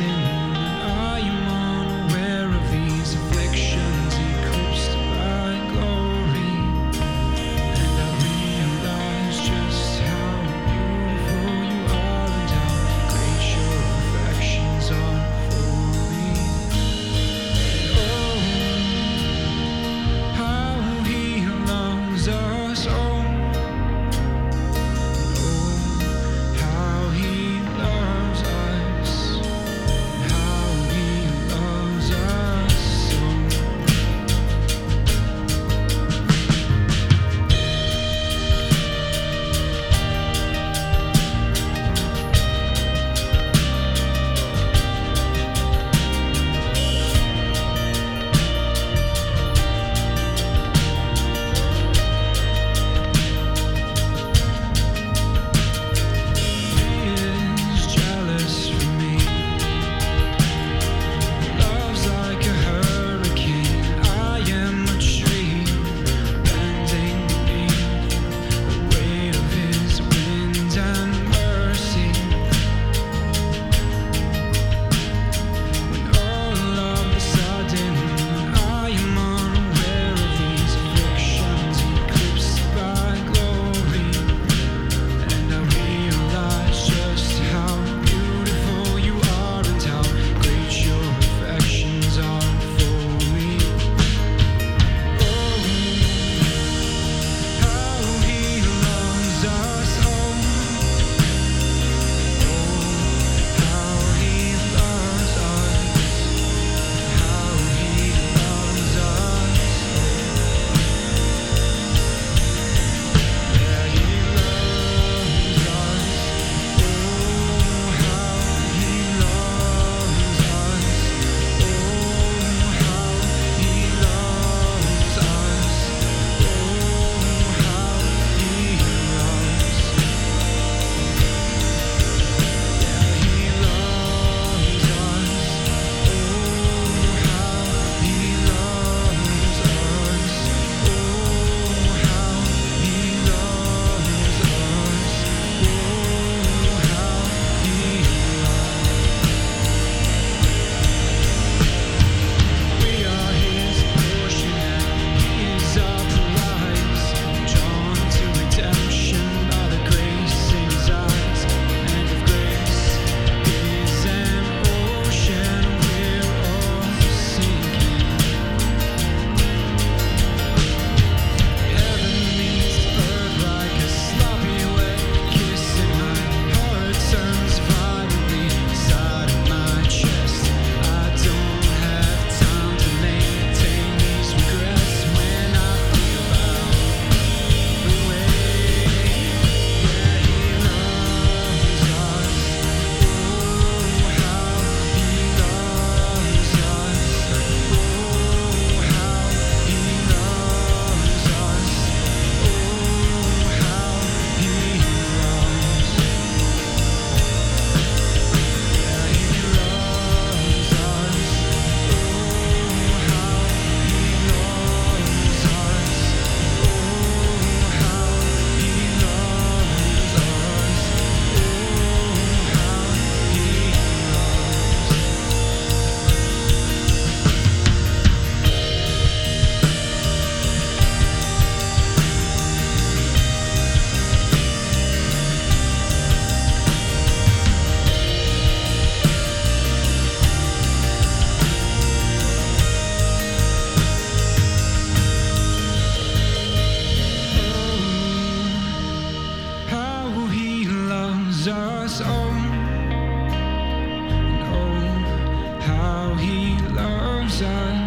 of how he loves us.